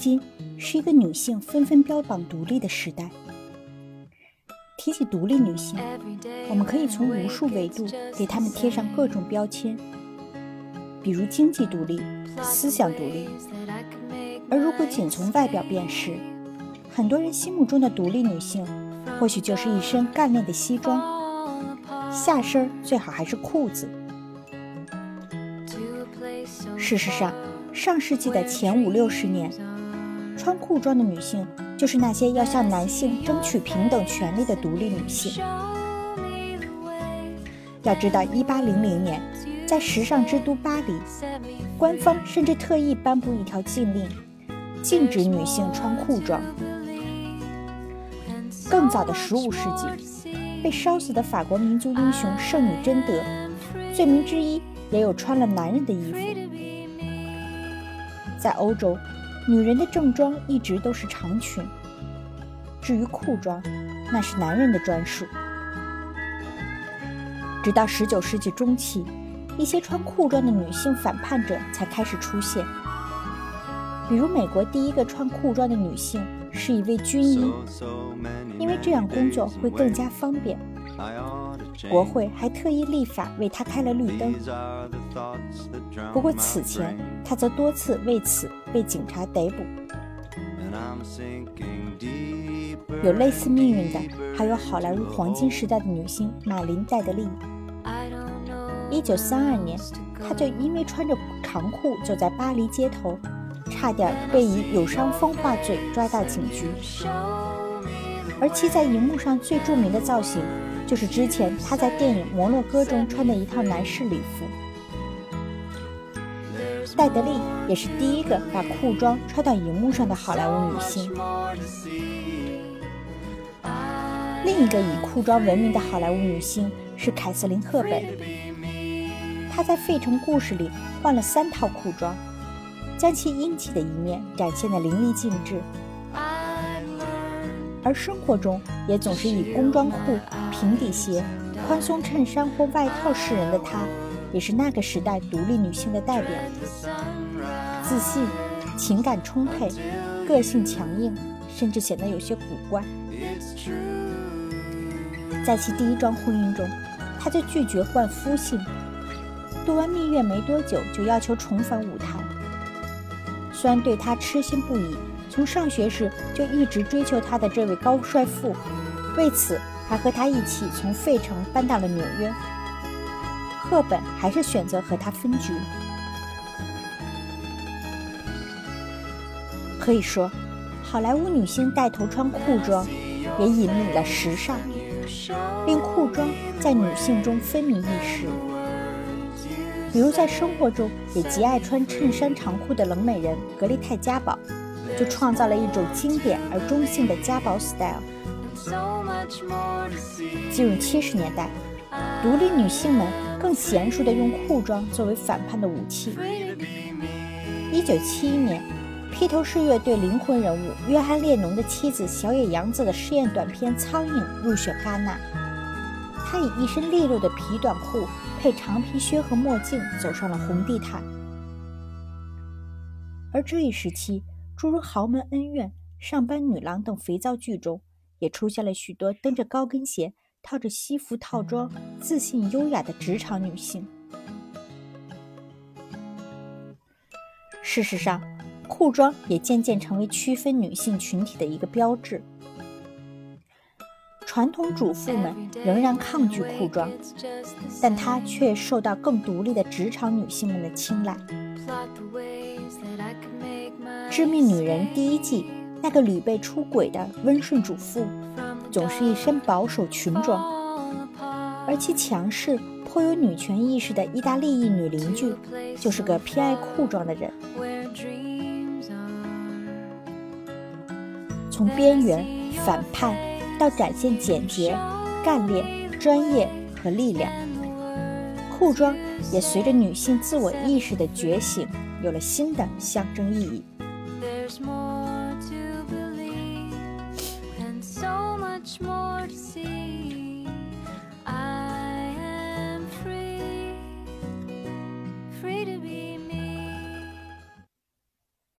今是一个女性纷纷标榜独立的时代。提起独立女性，我们可以从无数维度给她们贴上各种标签，比如经济独立、思想独立。而如果仅从外表辨识，很多人心目中的独立女性，或许就是一身干练的西装，下身最好还是裤子。事实上，上世纪的前五六十年，穿裤装的女性。就是那些要向男性争取平等权利的独立女性。要知道，一八零零年，在时尚之都巴黎，官方甚至特意颁布一条禁令，禁止女性穿裤装。更早的十五世纪，被烧死的法国民族英雄圣女贞德，罪名之一也有穿了男人的衣服。在欧洲。女人的正装一直都是长裙，至于裤装，那是男人的专属。直到十九世纪中期，一些穿裤装的女性反叛者才开始出现。比如，美国第一个穿裤装的女性是一位军医，因为这样工作会更加方便。国会还特意立法为他开了绿灯。不过此前，他则多次为此被警察逮捕。有类似命运的，还有好莱坞黄金时代的女星马琳·戴德利。一九三二年，她就因为穿着长裤走在巴黎街头，差点被以有伤风化罪抓到警局。而其在荧幕上最著名的造型。就是之前她在电影《摩洛哥》中穿的一套男士礼服。戴德利也是第一个把裤装穿到荧幕上的好莱坞女星。另一个以裤装闻名的好莱坞女星是凯瑟琳·赫本。她在《费城故事》里换了三套裤装，将其英气的一面展现得淋漓尽致。而生活中也总是以工装裤、平底鞋、宽松衬衫或外套示人的她，也是那个时代独立女性的代表。自信、情感充沛、个性强硬，甚至显得有些古怪。在其第一桩婚姻中，她就拒绝换夫姓，度完蜜月没多久就要求重返舞台。虽然对她痴心不已。从上学时就一直追求她的这位高帅富，为此还和她一起从费城搬到了纽约。赫本还是选择和他分居。可以说，好莱坞女星带头穿裤装，也引领了时尚，令裤装在女性中风靡一时。比如在生活中也极爱穿衬衫长裤的冷美人格丽泰·嘉宝。就创造了一种经典而中性的家宝 style。进入七十年代，独立女性们更娴熟地用裤装作为反叛的武器。一九七一年，披头士乐队灵魂人物约翰列侬的妻子小野洋子的试验短片《苍蝇》入选戛纳。她以一身利落的皮短裤配长皮靴和墨镜走上了红地毯。而这一时期，诸如《豪门恩怨》《上班女郎》等肥皂剧中，也出现了许多蹬着高跟鞋、套着西服套装、自信优雅的职场女性。事实上，裤装也渐渐成为区分女性群体的一个标志。传统主妇们仍然抗拒裤装，但它却受到更独立的职场女性们的青睐。《致命女人》第一季，那个屡被出轨的温顺主妇，总是一身保守裙装；而其强势、颇有女权意识的意大利裔女邻居，就是个偏爱裤装的人。从边缘反叛到展现简洁、干练、专业和力量，裤装也随着女性自我意识的觉醒，有了新的象征意义。